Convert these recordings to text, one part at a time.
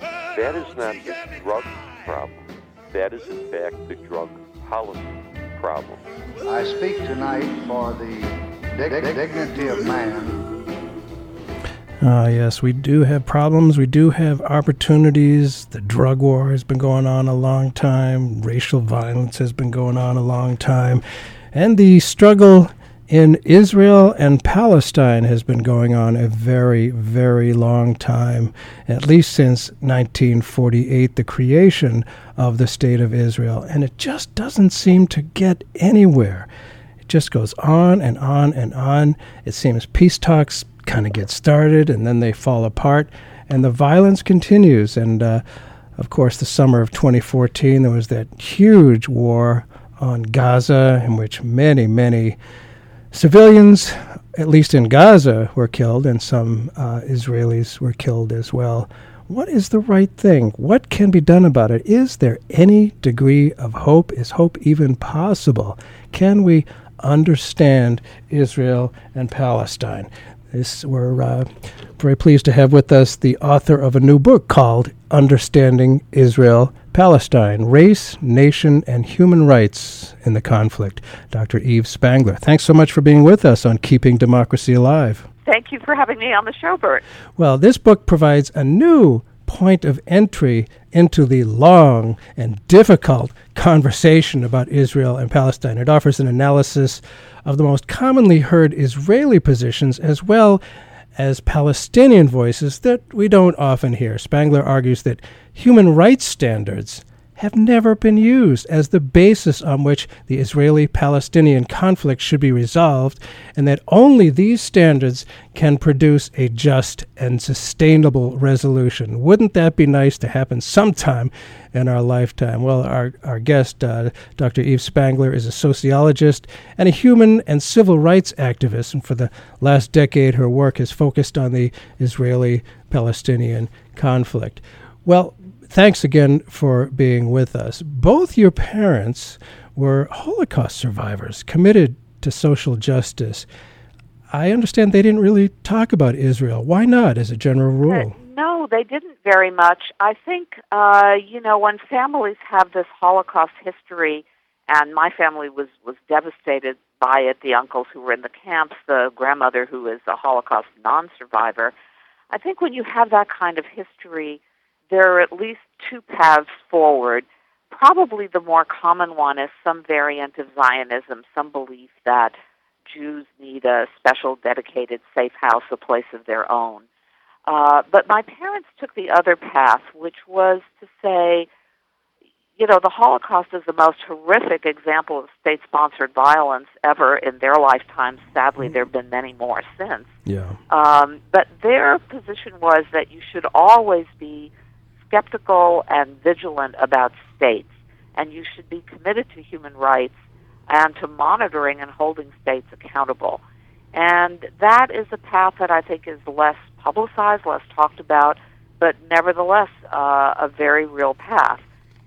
that is not the drug problem. That is, in fact, the drug policy problem. I speak tonight for the dig- dignity of man Ah, uh, yes, we do have problems. We do have opportunities. The drug war has been going on a long time. Racial violence has been going on a long time. And the struggle in Israel and Palestine has been going on a very, very long time, at least since 1948, the creation of the State of Israel. And it just doesn't seem to get anywhere. It just goes on and on and on. It seems peace talks kind of get started and then they fall apart, and the violence continues. And uh, of course, the summer of 2014, there was that huge war on Gaza in which many, many civilians, at least in Gaza, were killed, and some uh, Israelis were killed as well. What is the right thing? What can be done about it? Is there any degree of hope? Is hope even possible? Can we understand Israel and Palestine? This, we're uh, very pleased to have with us the author of a new book called Understanding Israel Palestine Race, Nation, and Human Rights in the Conflict. Dr. Eve Spangler, thanks so much for being with us on Keeping Democracy Alive. Thank you for having me on the show, Burt. Well, this book provides a new point of entry into the long and difficult conversation about Israel and Palestine. It offers an analysis of the most commonly heard Israeli positions as well as Palestinian voices that we don't often hear. Spangler argues that human rights standards have never been used as the basis on which the Israeli Palestinian conflict should be resolved, and that only these standards can produce a just and sustainable resolution. Wouldn't that be nice to happen sometime in our lifetime? Well, our, our guest, uh, Dr. Eve Spangler, is a sociologist and a human and civil rights activist, and for the last decade, her work has focused on the Israeli Palestinian conflict. Well, thanks again for being with us. Both your parents were Holocaust survivors committed to social justice. I understand they didn't really talk about Israel. Why not, as a general rule? Uh, no, they didn't very much. I think, uh, you know, when families have this Holocaust history, and my family was, was devastated by it, the uncles who were in the camps, the grandmother who is a Holocaust non survivor, I think when you have that kind of history, there are at least two paths forward. Probably the more common one is some variant of Zionism, some belief that Jews need a special, dedicated, safe house, a place of their own. Uh, but my parents took the other path, which was to say, you know, the Holocaust is the most horrific example of state sponsored violence ever in their lifetimes. Sadly, there have been many more since. Yeah. Um, but their position was that you should always be skeptical and vigilant about states, and you should be committed to human rights and to monitoring and holding states accountable. And that is a path that I think is less publicized, less talked about, but nevertheless uh, a very real path.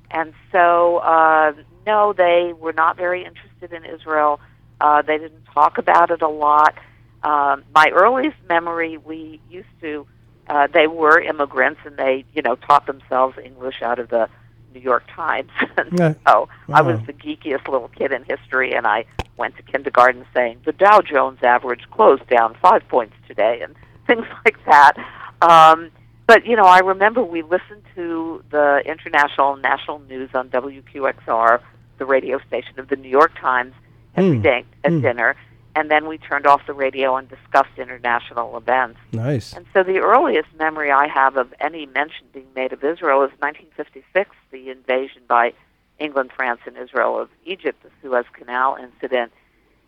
And so, uh, no, they were not very interested in Israel. Uh, they didn't talk about it a lot. Um, my earliest memory, we used to uh, they were immigrants and they, you know, taught themselves English out of the New York Times. and yeah. so wow. I was the geekiest little kid in history, and I went to kindergarten saying the Dow Jones average closed down five points today, and things like that. Um, but you know, I remember we listened to the international national news on WQXR, the radio station of the New York Times, every mm. day at mm. dinner and then we turned off the radio and discussed international events. Nice. And so the earliest memory I have of any mention being made of Israel is 1956, the invasion by England, France, and Israel of Egypt, the Suez Canal incident.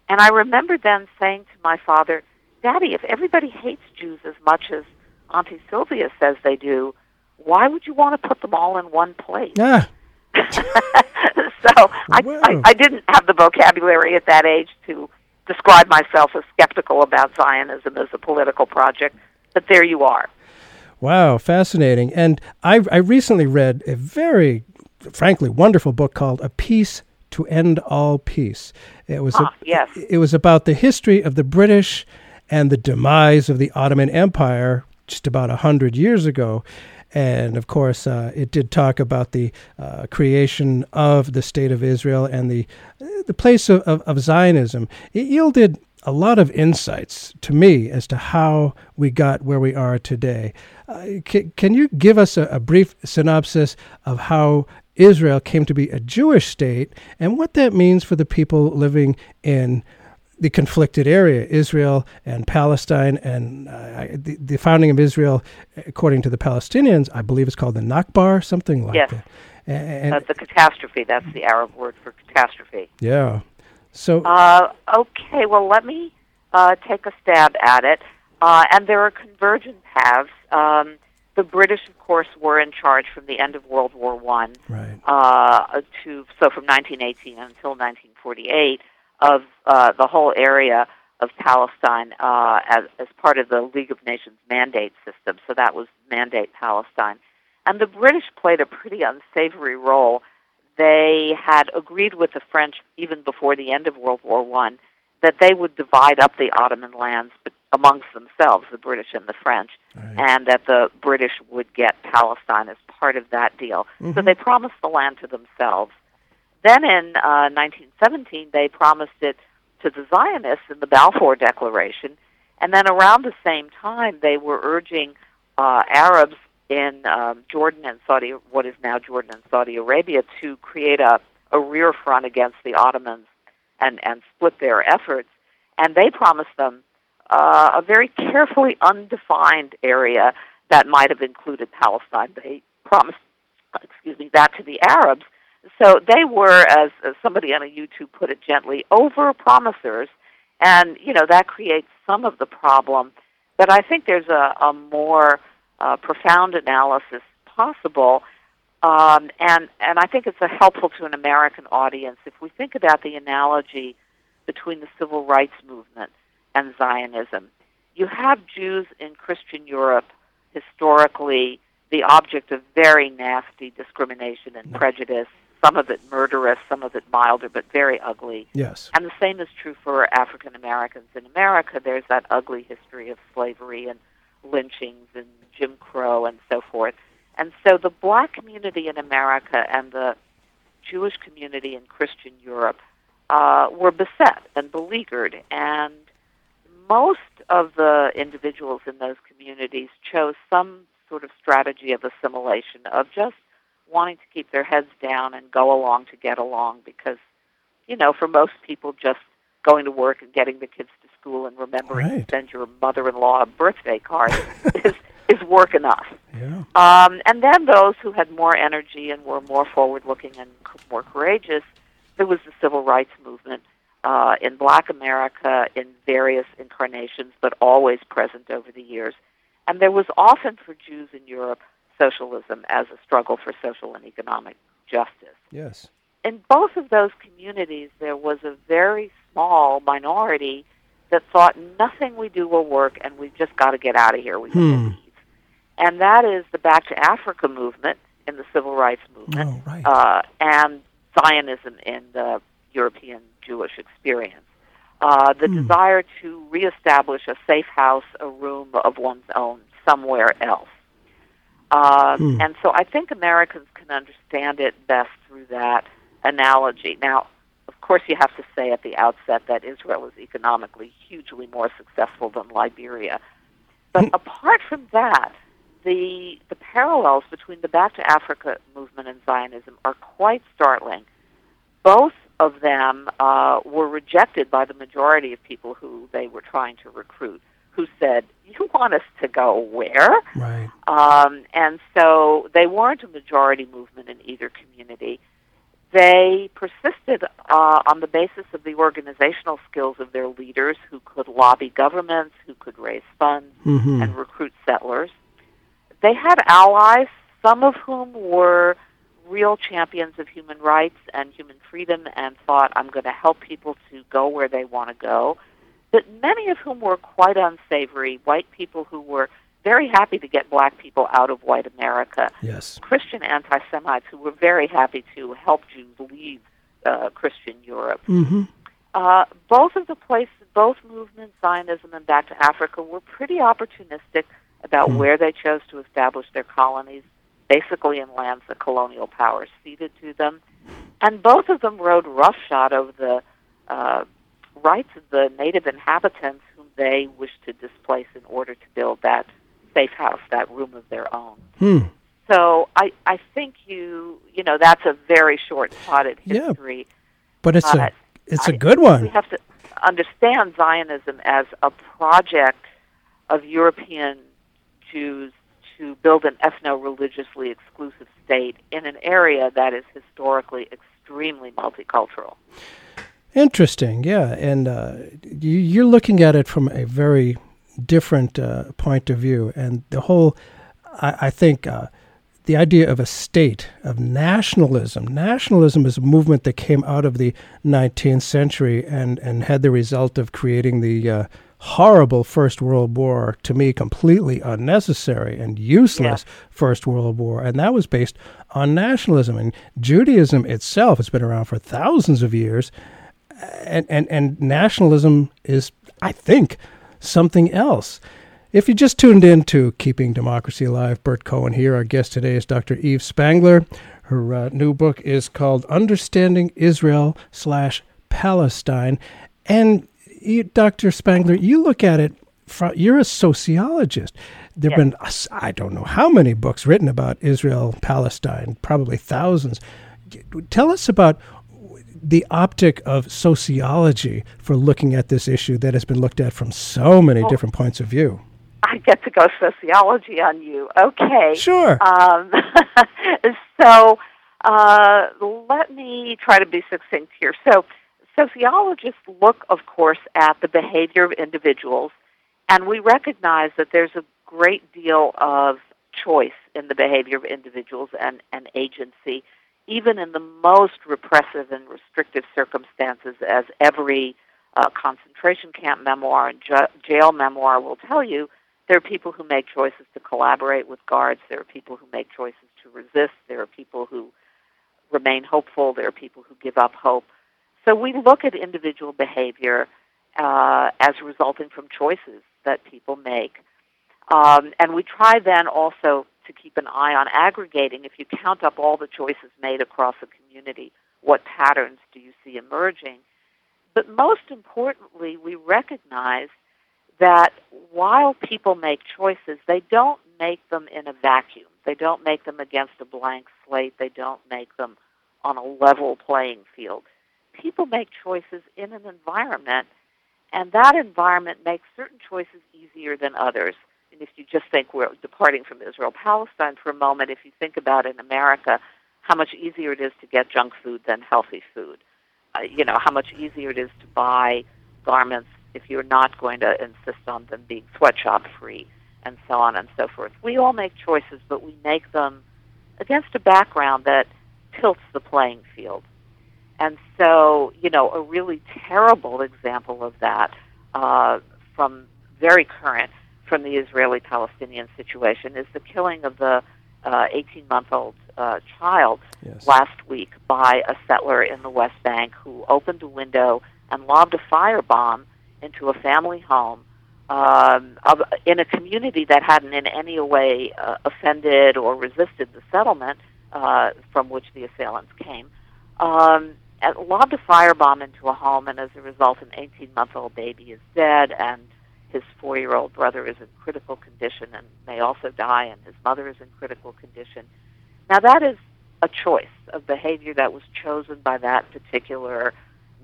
And I remember then saying to my father, Daddy, if everybody hates Jews as much as Auntie Sylvia says they do, why would you want to put them all in one place? Yeah. so I, I, I didn't have the vocabulary at that age to describe myself as skeptical about Zionism as a political project, but there you are. wow, fascinating. And I, I recently read a very, frankly, wonderful book called A Peace to End All Peace. It was Ah, a, yes. it was about the history of the British and the demise of the Ottoman Empire just about a hundred years ago. And of course, uh, it did talk about the uh, creation of the state of Israel and the the place of, of, of Zionism. It yielded a lot of insights to me as to how we got where we are today. Uh, can, can you give us a, a brief synopsis of how Israel came to be a Jewish state and what that means for the people living in the conflicted area, Israel and Palestine, and uh, the, the founding of Israel, according to the Palestinians, I believe it's called the Nakba, something like Yes. that. And, That's the catastrophe. That's the Arab word for catastrophe. yeah, so Uh, okay, well, let me uh, take a stab at it. Uh, and there are convergent paths. Um, the British, of course, were in charge from the end of World War One right, uh, to so from 1918 until 1948 of uh, the whole area of Palestine uh, as, as part of the League of Nations mandate system. So that was Mandate Palestine. And the British played a pretty unsavory role. They had agreed with the French even before the end of World War One that they would divide up the Ottoman lands amongst themselves, the British and the French, and that the British would get Palestine as part of that deal. So they promised the land to themselves. Then in uh, 1917, they promised it to the Zionists in the Balfour Declaration. And then around the same time, they were urging uh, Arabs in um, Jordan and Saudi, what is now Jordan and Saudi Arabia, to create a, a rear front against the Ottomans and, and split their efforts. And they promised them uh, a very carefully undefined area that might have included Palestine. They promised, excuse me, that to the Arabs. So they were, as, as somebody on a YouTube put it gently, over promisers, and you know that creates some of the problem. But I think there's a, a more uh, profound analysis possible, um, and and I think it's a helpful to an American audience if we think about the analogy between the civil rights movement and Zionism. You have Jews in Christian Europe historically the object of very nasty discrimination and prejudice, some of it murderous, some of it milder, but very ugly. yes, And the same is true for African Americans in America. There's that ugly history of slavery and lynchings and Jim Crow and so forth. And so the black community in America and the Jewish community in Christian Europe uh, were beset and beleaguered. And most of the individuals in those communities chose some sort of strategy of assimilation, of just wanting to keep their heads down and go along to get along because, you know, for most people, just going to work and getting the kids to school and remembering Right. to send your mother-in-law a birthday card is, is work enough. yeah, Um, and then those who had more energy and were more forward-looking and c- more courageous, there was the civil rights movement uh, in Black America in various incarnations, but always present over the years. And there was often for Jews in Europe socialism as a struggle for social and economic justice. yes, In both of those communities, there was a very small minority that thought nothing we do will work and we've just got to get out of here. We Hmm. leave. And that is the Back to Africa movement in the civil rights movement oh right, uh, and Zionism in the European Jewish experience. Uh, the Hmm. desire to reestablish a safe house, a room of one's own somewhere else. Um, Hmm. And so I think Americans can understand it best through that analogy. Now, of course, you have to say at the outset that Israel is economically hugely more successful than Liberia. But apart from that, the the parallels between the Back to Africa movement and Zionism are quite startling. Both of them uh, were rejected by the majority of people who they were trying to recruit, who said, "You want us to go where?" Right. Um, and so they weren't a majority movement in either community. They persisted uh, on the basis of the organizational skills of their leaders, who could lobby governments, who could raise funds Mhm. and recruit settlers. They had allies, some of whom were real champions of human rights and human freedom and thought, I'm going to help people to go where they want to go. But many of whom were quite unsavory, white people who were very happy to get black people out of white America. Yes. Christian anti Semites who were very happy to help Jews leave uh, Christian Europe. Mm-hmm. Uh, both of the places, both movements, Zionism and Back to Africa, were pretty opportunistic about Hmm. where they chose to establish their colonies, basically in lands the colonial powers ceded to them. And both of them rode roughshod over the uh, rights of the native inhabitants whom they wish to displace in order to build that safe house, that room of their own. Hmm. So I, I think you, you know, that's a very short-sighted Yeah. history. But it's Uh, a it's a I- good one. We have to understand Zionism as a project of European Jews to build an ethno-religiously exclusive state in an area that is historically extremely multicultural. Interesting, yeah, and uh, you, you're looking at it from a very different uh, point of view, and the whole, I, I think, uh, the idea of a state of nationalism. Nationalism is a movement that came out of the 19th century and and had the result of creating the uh, horrible First World War. To me, completely unnecessary and useless First World War, and that was based on nationalism. And Judaism itself has been around for thousands of years and, and, and nationalism is, I think, something else. If you just tuned in to Keeping Democracy Alive, Burt Cohen here. Our guest today is Dr. Eve Spangler. Her uh, new book is called Understanding Israel slash Palestine. And you, Dr. Spangler, you look at it, from, you're a sociologist. There have been, I don't know how many books written about Israel, Palestine, probably thousands. Tell us about the optic of sociology for looking at this issue that has been looked at from so many Well- different points of view. I get to go sociology on you. Okay. Sure. Um, so uh, let me try to be succinct here. So sociologists look, of course, at the behavior of individuals, and we recognize that there's a great deal of choice in the behavior of individuals and, and agency, even in the most repressive and restrictive circumstances, as every uh, concentration camp memoir and ju- jail memoir will tell you. There are people who make choices to collaborate with guards. There are people who make choices to resist. There are people who remain hopeful. There are people who give up hope. So we look at individual behavior uh, as resulting from choices that people make. Um, and we try then also to keep an eye on aggregating. If you count up all the choices made across a community, what patterns do you see emerging? But most importantly, we recognize that while people make choices, they don't make them in a vacuum. They don't make them against a blank slate. They don't make them on a level playing field. People make choices in an environment, and that environment makes certain choices easier than others. And if you just think we're departing from Israel Palestine for a moment, if you think about in America how much easier it is to get junk food than healthy food, uh, you know, how much easier it is to buy garments if you're not going to insist on them being sweatshop free, and so on and so forth. We all make choices, but we make them against a background that tilts the playing field. And so, you know, a really terrible example of that uh, from very current from the Israeli Palestinian situation is the killing of the 18 uh, month old uh, child Yes. last week by a settler in the West Bank who opened a window and lobbed a firebomb into a family home um, of, in a community that hadn't in any way uh, offended or resisted the settlement uh, from which the assailants came. Um, and lobbed a firebomb into a home, and as a result, an 18 month old baby is dead, and his four year old brother is in critical condition and may also die, and his mother is in critical condition. Now, that is a choice of behavior that was chosen by that particular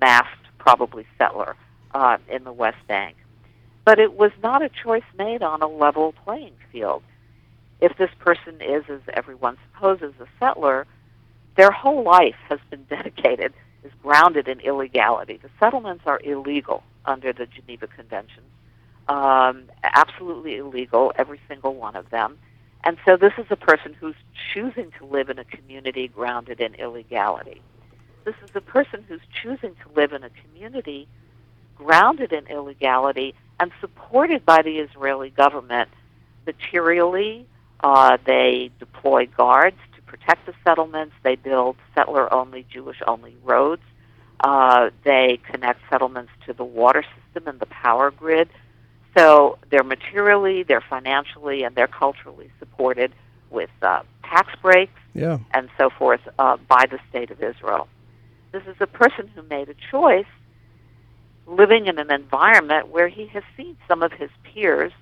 masked, probably settler uh, in the West Bank. But it was not a choice made on a level playing field. If this person is, as everyone supposes, a settler, their whole life has been dedicated, is grounded in illegality. The settlements are illegal under the Geneva Conventions, um, absolutely illegal, every single one of them. And so this is a person who's choosing to live in a community grounded in illegality. This is a person who's choosing to live in a community grounded in illegality and supported by the Israeli government materially. Uh, they deploy guards to protect the settlements. They build settler only, Jewish only roads. Uh, they connect settlements to the water system and the power grid. So they're materially, they're financially, and they're culturally supported with uh, tax breaks yeah. and so forth uh, by the state of Israel. This is a person who made a choice living in an environment where he has seen some of his peers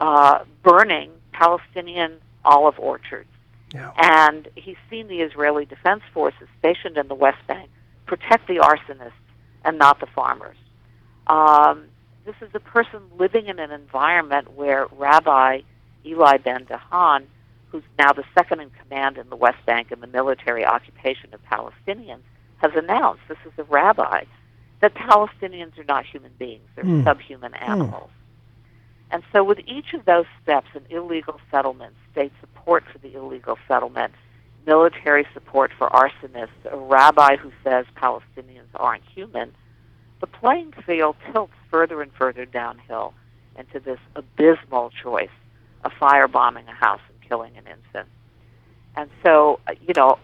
uh, burning Palestinian olive orchards. Yeah. And he's seen the Israeli Defense Forces stationed in the West Bank protect the arsonists and not the farmers. Um, this is a person living in an environment where Rabbi Eli Ben Dahan, who's now the second in command in the West Bank in the military occupation of Palestinians, has announced this is a rabbi that Palestinians are not human beings, they're Mm. subhuman animals. And so, with each of those steps an illegal settlement, state support for the illegal settlement, military support for arsonists, a rabbi who says Palestinians aren't human, the playing field tilts further and further downhill into this abysmal choice of firebombing a house and killing an infant. And so, you know,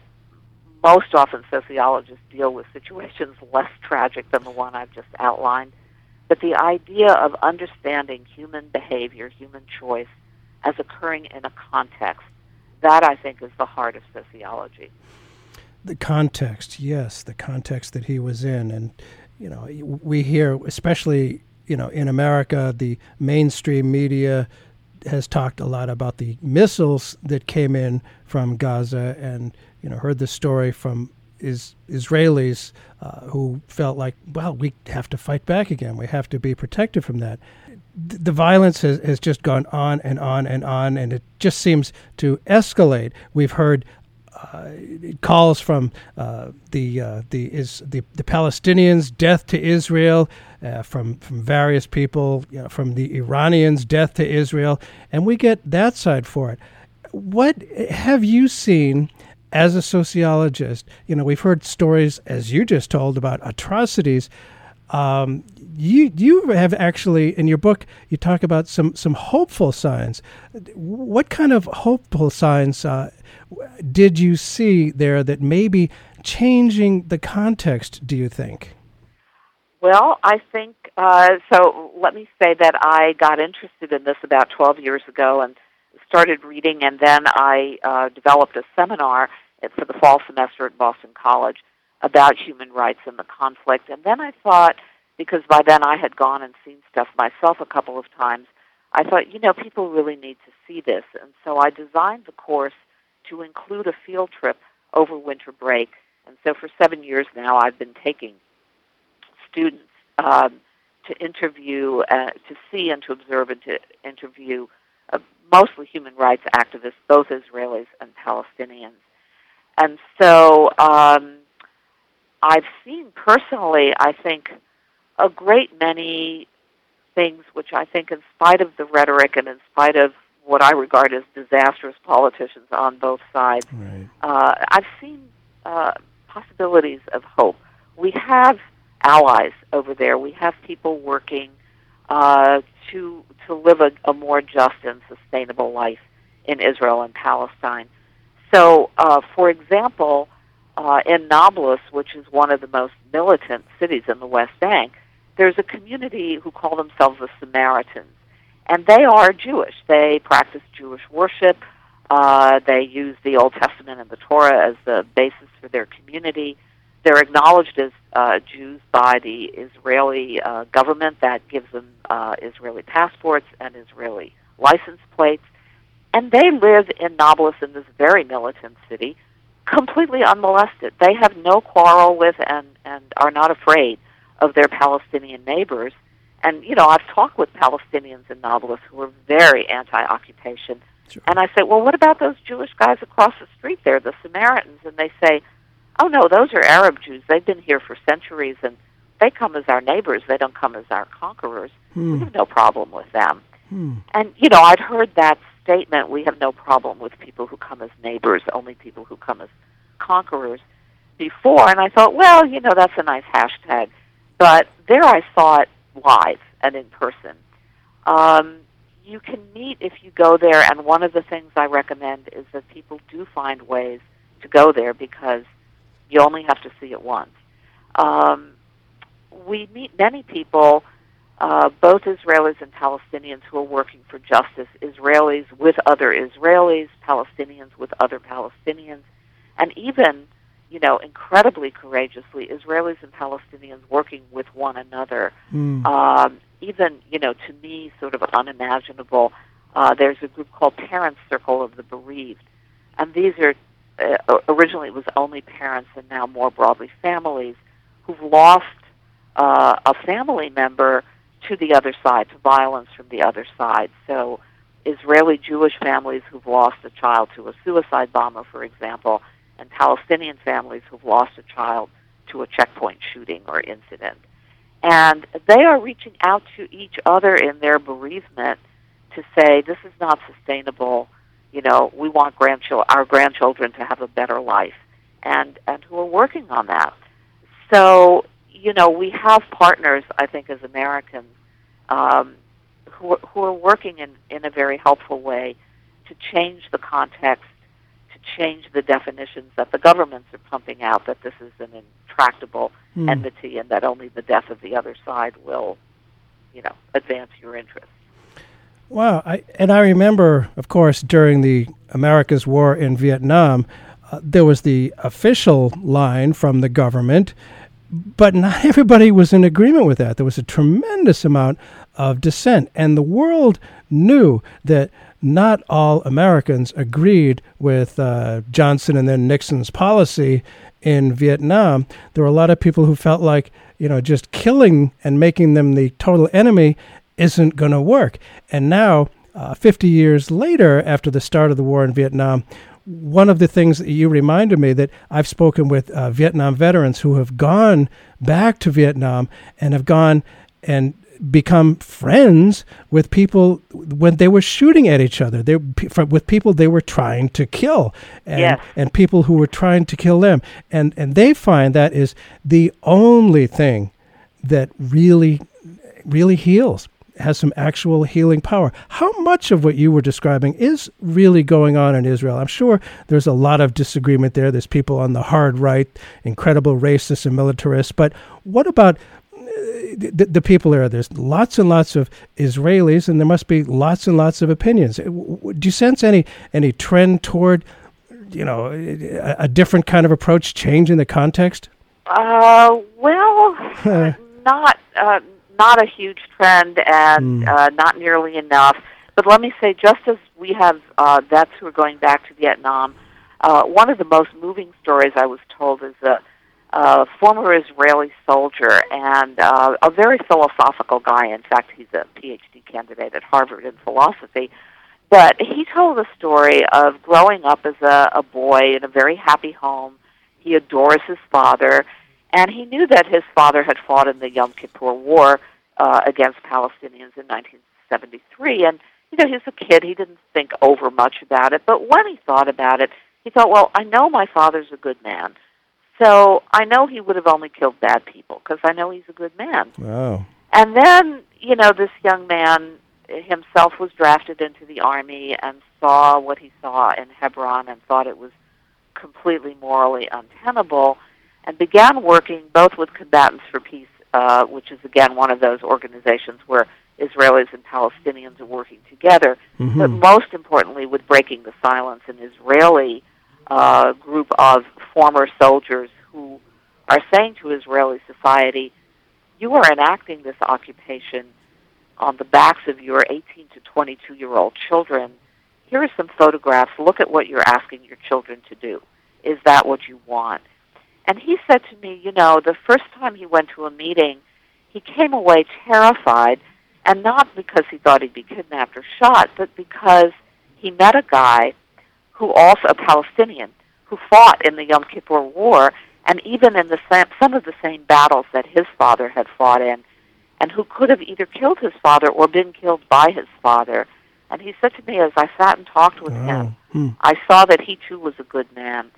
most often sociologists deal with situations less tragic than the one I've just outlined. But the idea of understanding human behavior, human choice, as occurring in a context, that I think is the heart of sociology. The context, yes, the context that he was in. And, you know, we hear, especially, you know, in America, the mainstream media has talked a lot about the missiles that came in from Gaza and, you know, heard the story from is Israelis uh, who felt like, well, we have to fight back again. We have to be protected from that. Th- The violence has, has just gone on and on and on, and it just seems to escalate. We've heard calls from uh, the uh, the is the, the Palestinians, death to Israel, uh, from from various people, you know, from the Iranians, death to Israel, and we get that side for it. What have you seen as a sociologist? You know, we've heard stories, as you just told, about atrocities. Um, you you have actually in your book you talk about some some hopeful signs. What kind of hopeful signs uh, did you see there that maybe changing the context? Do you think? Well, I think uh, so. Let me say that I got interested in this about 12 years ago and started reading, and then I uh, developed a seminar for the fall semester at Boston College about human rights and the conflict. And then I thought, because by then I had gone and seen stuff myself a couple of times, I thought, you know, people really need to see this. And so I designed the course to include a field trip over winter break. And so for seven years now, I've been taking students um, to interview, uh, to see and to observe and to interview uh, mostly human rights activists, both Israelis and Palestinians. And so um, I've seen personally, I think, a great many things which I think, in spite of the rhetoric and in spite of what I regard as disastrous politicians on both sides, Right. uh, I've seen uh, possibilities of hope. We have allies over there. We have people working uh, to to live a, a more just and sustainable life in Israel and Palestine. So, uh, for example, uh, in Nablus, which is one of the most militant cities in the West Bank, there's a community who call themselves the Samaritans, and they are Jewish. They practice Jewish worship. Uh, they use the Old Testament and the Torah as the basis for their community. They're acknowledged as uh, Jews by the Israeli uh, government that gives them uh, Israeli passports and Israeli license plates. And they live in Nablus, in this very militant city, completely unmolested. They have no quarrel with and and are not afraid of their Palestinian neighbors. And you know, I've talked with Palestinians and Nablus who are very anti-occupation, Sure. and I say, well, what about those Jewish guys across the street there, the Samaritans? And they say, oh no, those are Arab Jews. They've been here for centuries, and they come as our neighbors. They don't come as our conquerors. We Hmm. have no problem with them. Hmm. And you know, I'd heard that statement. We have no problem with people who come as neighbors, only people who come as conquerors. Before, and I thought, well, you know, that's a nice hashtag. But there, I saw it live and in person. Um, you can meet if you go there, and one of the things I recommend is that people do find ways to go there because you only have to see it once. Um, we meet many people uh, both Israelis and Palestinians who are working for justice, Israelis with other Israelis, Palestinians with other Palestinians, and even, you know, incredibly courageously, Israelis and Palestinians working with one another. Hmm. Um, even, you know, to me, sort of unimaginable. Uh, there's a group called Parents Circle of the Bereaved, and these are uh, originally it was only parents, and now more broadly families who've lost uh, a family member to the other side, to violence from the other side. So, Israeli Jewish families who've lost a child to a suicide bomber, for example, and Palestinian families who've lost a child to a checkpoint shooting or incident. And they are reaching out to each other in their bereavement to say, this is not sustainable. You know, we want grandchildren, our grandchildren to have a better life, and, and who are working on that. So, you know, we have partners, I think, as Americans, um, who, are- who are working in, in a very helpful way to change the context, change the definitions that the governments are pumping out that this is an intractable Hmm. enmity and that only the death of the other side will, you know, advance your interests. Wow, I, and I remember, of course, during the America's war in Vietnam, uh, there was the official line from the government, but not everybody was in agreement with that. There was a tremendous amount of dissent, and the world knew that not all Americans agreed with uh, Johnson and then Nixon's policy in Vietnam. There were a lot of people who felt like, you know, just killing and making them the total enemy isn't going to work. And now, uh, 50 years later, after the start of the war in Vietnam, one of the things that you reminded me that I've spoken with uh, Vietnam veterans who have gone back to Vietnam and have gone and become friends with people when they were shooting at each other. They with people they were trying to kill, and Yes. and people who were trying to kill them, and and they find that is the only thing that really really heals has some actual healing power. How much of what you were describing is really going on in Israel? I'm sure there's a lot of disagreement there. There's people on the hard right, incredible racists and militarists. But what about the, the people there? There's lots and lots of Israelis, and there must be lots and lots of opinions. Uh, Do you sense any any trend toward, you know, a, a different kind of approach, change in the context? Uh, well, uh, not uh, not a huge trend, and Hmm. uh, not nearly enough. But let me say, just as we have uh, vets who are going back to Vietnam, uh, one of the most moving stories I was told is a, a former Israeli soldier and uh, a very philosophical guy. In fact, he's a PhD candidate at Harvard in philosophy. But he told a story of growing up as a, a boy in a very happy home. He adores his father, and he knew that his father had fought in the Yom Kippur War uh, against Palestinians in 1973. And you know, he's a kid; he didn't think over much about it. But when he thought about it, he thought, "Well, I know my father's a good man, so I know he would have only killed bad people because I know he's a good man." Wow. And then, you know, this young man himself was drafted into the army and saw what he saw in Hebron and thought it was completely morally untenable and began working both with Combatants for Peace, uh, which is again one of those organizations where Israelis and Palestinians are working together, Mhm. but most importantly with Breaking the Silence, an Israeli uh, group of former soldiers who are saying to Israeli society, you are enacting this occupation on the backs of your 18 to 22 year old children. Here are some photographs. Look at what you're asking your children to do. Is that what you want? And he said to me, you know, the first time he went to a meeting, he came away terrified, and not because he thought he'd be kidnapped or shot, but because he met a guy who also a Palestinian who fought in the Yom Kippur War and even in the same, some of the same battles that his father had fought in, and who could have either killed his father or been killed by his father. And he said to me as I sat and talked with Oh, him, hmm. I saw that he too was a good man.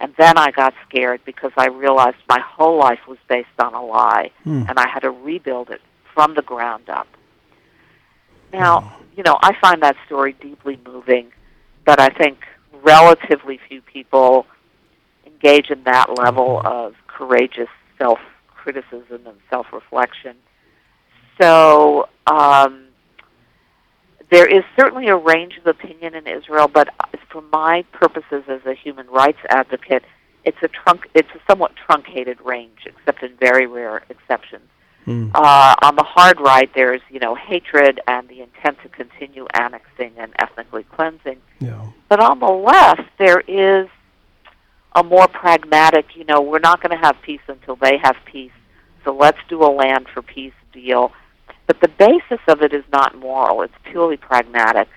And then I got scared because I realized my whole life was based on a lie, Hmm. and I had to rebuild it from the ground up. Now, you know, I find that story deeply moving, but I think relatively few people engage in that level of courageous self criticism and self reflection. So, um, there is certainly a range of opinion in Israel, but for my purposes as a human rights advocate, it's a trunk it's a somewhat truncated range, except in very rare exceptions. Hmm. Uh, on the hard right, there's you know hatred and the intent to continue annexing and ethnically cleansing. Yeah. But on the left, there is a more pragmatic. You know, we're not going to have peace until they have peace. So let's do a land for peace deal. But the basis of it is not moral; it's purely pragmatic,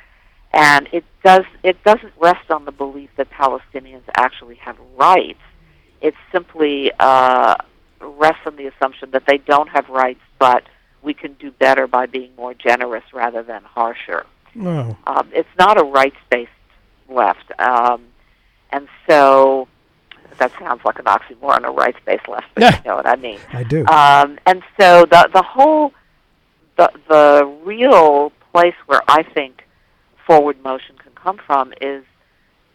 and it does it doesn't rest on the belief that Palestinians actually have rights. It's simply uh, rests on the assumption that they don't have rights, but we can do better by being more generous rather than harsher. No. Um, it's not a rights-based left, um, and so that sounds like an oxymoron, a rights-based left, but Yeah. you know what I mean. I do. Um, and so the the whole the the real place where I think forward motion can come from is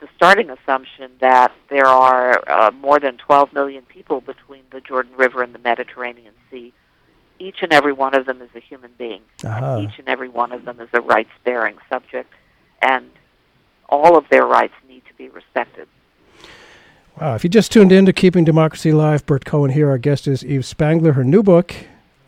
the starting assumption that there are uh, more than 12 million people between the Jordan River and the Mediterranean Sea. Each and every one of them is a human being. Aha. Each and every one of them is a rights-bearing subject, and all of their rights need to be respected. Wow. If you just tuned in to Keeping Democracy Alive, Burt Cohen here. Our guest is Eve Spangler. Her new book,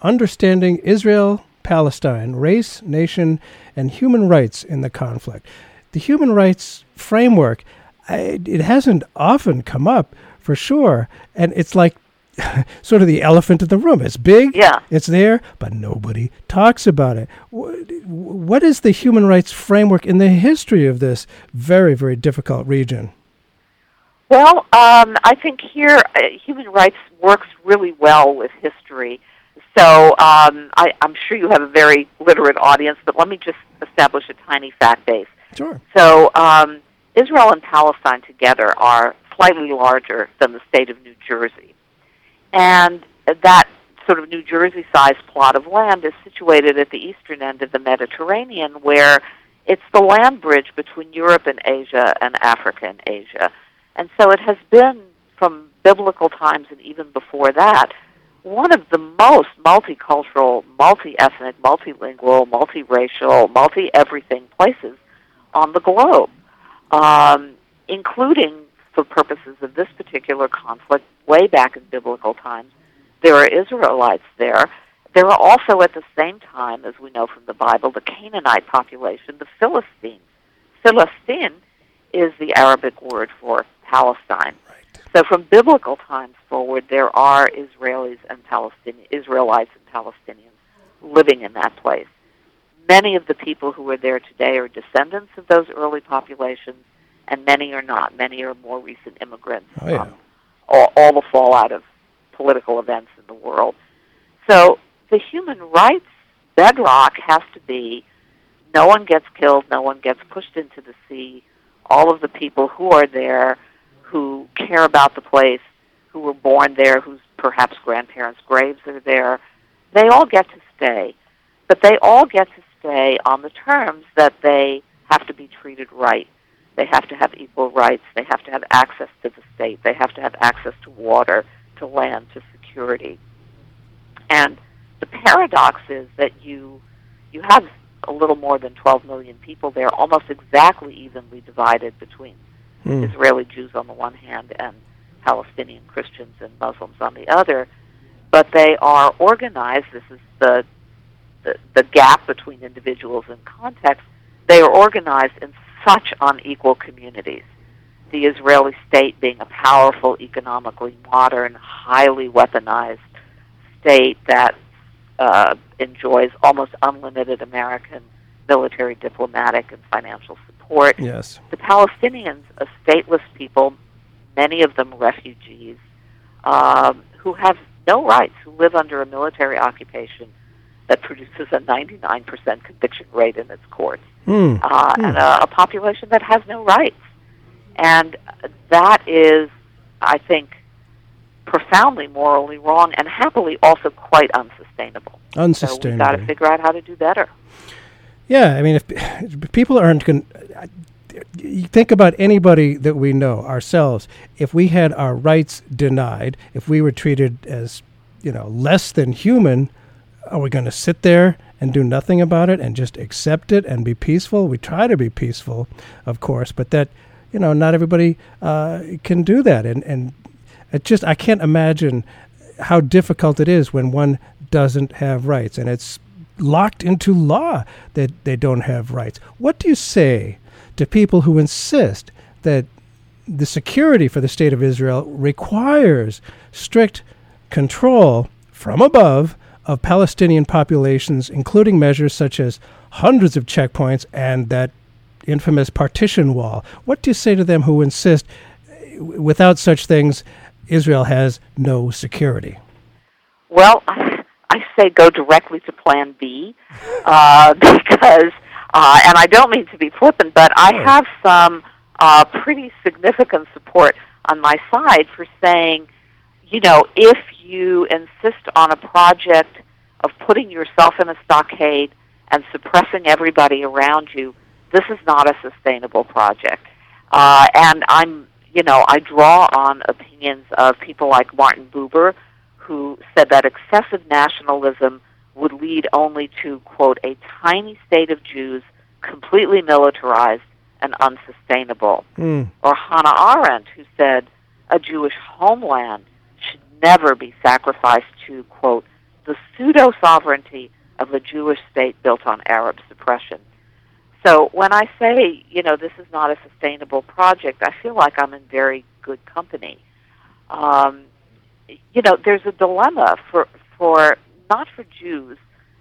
Understanding Israel, Palestine, Race, Nation, and Human Rights in the Conflict. The human rights framework, I, it hasn't often come up for sure. And it's like sort of the elephant in the room. It's big, Yeah. it's there, but nobody talks about it. What is the human rights framework in the history of this very, very difficult region? Well, um, I think here uh, human rights works really well with history. So um, I, I'm sure you have a very literate audience, but let me just establish a tiny fact base. Sure. So um, Israel and Palestine together are slightly larger than the state of New Jersey. And that sort of New Jersey sized plot of land is situated at the eastern end of the Mediterranean, where it's the land bridge between Europe and Asia and Africa and Asia. And so it has been, from biblical times and even before that, one of the most multicultural, multi ethnic, multilingual, multiracial, multi everything places on the globe, um, including for purposes of this particular conflict way back in biblical times. There are Israelites there. There are also, at the same time, as we know from the Bible, the Canaanite population, the Philistines. Philistine is the Arabic word for Palestine. So from biblical times forward, there are Israelis and Palestinians, Israelites and Palestinians living in that place. Many of the people who are there today are descendants of those early populations, and many are not. Many are more recent immigrants Oh, yeah. from all, all the fallout of political events in the world. So the human rights bedrock has to be no one gets killed, no one gets pushed into the sea. All of the people who are there, who care about the place, who were born there, whose perhaps grandparents' graves are there, they all get to stay. But they all get to stay on the terms that they have to be treated right. They have to have equal rights. They have to have access to the state. They have to have access to water, to land, to security. And the paradox is that you you have a little more than 12 million people there, almost exactly evenly divided between Hmm. Israeli Jews on the one hand and Palestinian Christians and Muslims on the other. But they are organized. This is the the, the gap between individuals and context. They are organized in such unequal communities. the Israeli state being a powerful, economically modern, highly weaponized state that uh, enjoys almost unlimited American military, diplomatic, and financial support. Yes. The Palestinians, a stateless people, many of them refugees, um, who have no rights, who live under a military occupation that produces a 99% conviction rate in its courts, Mm. uh, Hmm. and a, a population that has no rights. And that is, I think, profoundly morally wrong and happily also quite unsustainable. So we've got to figure out how to do better. Yeah, I mean, if, if people aren't going, you think about anybody that we know ourselves. If we had our rights denied, if we were treated as, you know, less than human, are we going to sit there and do nothing about it and just accept it and be peaceful? We try to be peaceful, of course, but that, you know, not everybody uh, can do that, and and it just I can't imagine how difficult it is when one doesn't have rights, and it's locked into law that they don't have rights. What do you say to people who insist that the security for the state of Israel requires strict control from above of Palestinian populations, including measures such as hundreds of checkpoints and that infamous partition wall? What do you say to them who insist without such things, Israel has no security? Well, I, I say go directly to Plan B uh, because, uh, and I don't mean to be flippant, but I have some uh, pretty significant support on my side for saying, you know, if you insist on a project of putting yourself in a stockade and suppressing everybody around you, this is not a sustainable project. Uh, and I'm, you know, I draw on opinions of people like Martin Buber, who said that excessive nationalism would lead only to, quote, a tiny state of Jews completely militarized and unsustainable. Mm. Or Hannah Arendt, who said a Jewish homeland never be sacrificed to, quote, the pseudo sovereignty of a Jewish state built on Arab suppression. So when I say, you know, this is not a sustainable project, I feel like I'm in very good company. Um, you know, there's a dilemma for for not for Jews,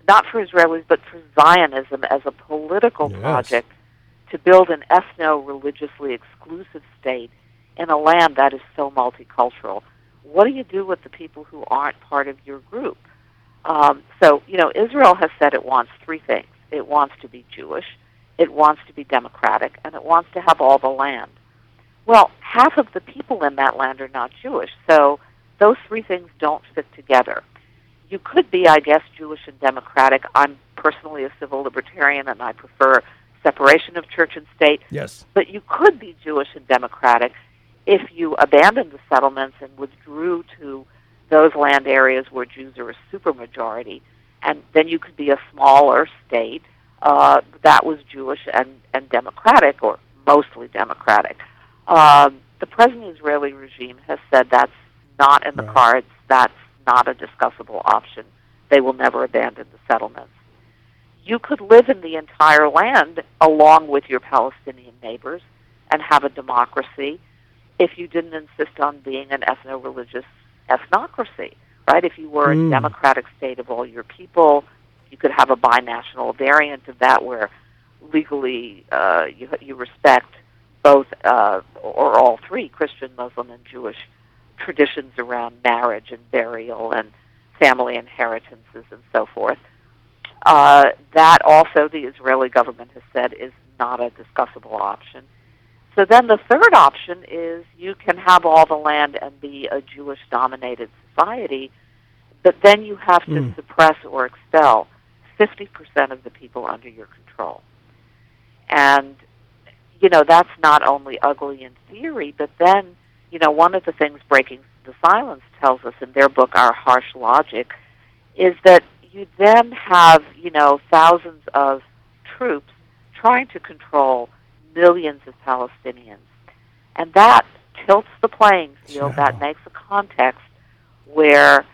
not for Israelis, but for Zionism as a political Yes. project to build an ethno-religiously exclusive state in a land that is so multicultural. What do you do with the people who aren't part of your group? Um, so, you know, Israel has said it wants three things. It wants to be Jewish, it wants to be democratic, and it wants to have all the land. Well, half of the people in that land are not Jewish, so those three things don't fit together. You could be, I guess, Jewish and democratic. I'm personally a civil libertarian, and I prefer separation of church and state. Yes. But you could be Jewish and democratic if you abandoned the settlements and withdrew to those land areas where Jews are a supermajority, and then you could be a smaller state uh, that was Jewish and, and democratic, or mostly democratic. Um, the present Israeli regime has said that's not in the Right. cards. That's not a discussable option. They will never abandon the settlements. You could live in the entire land along with your Palestinian neighbors and have a democracy if you didn't insist on being an ethno-religious ethnocracy, right? If you were Mm. a democratic state of all your people, you could have a binational variant of that where legally uh, you you respect both uh, or all three Christian, Muslim, and Jewish traditions around marriage and burial and family inheritances and so forth. Uh, that also the Israeli government has said is not a discussable option. So then the third option is you can have all the land and be a Jewish dominated society, but then you have to Mm. suppress or expel 50% of the people under your control. And, you know, that's not only ugly in theory, but then, you know, one of the things Breaking the Silence tells us in their book, Our Harsh Logic, is that you then have, you know, thousands of troops trying to control millions of Palestinians. And that tilts the playing field, that makes a context where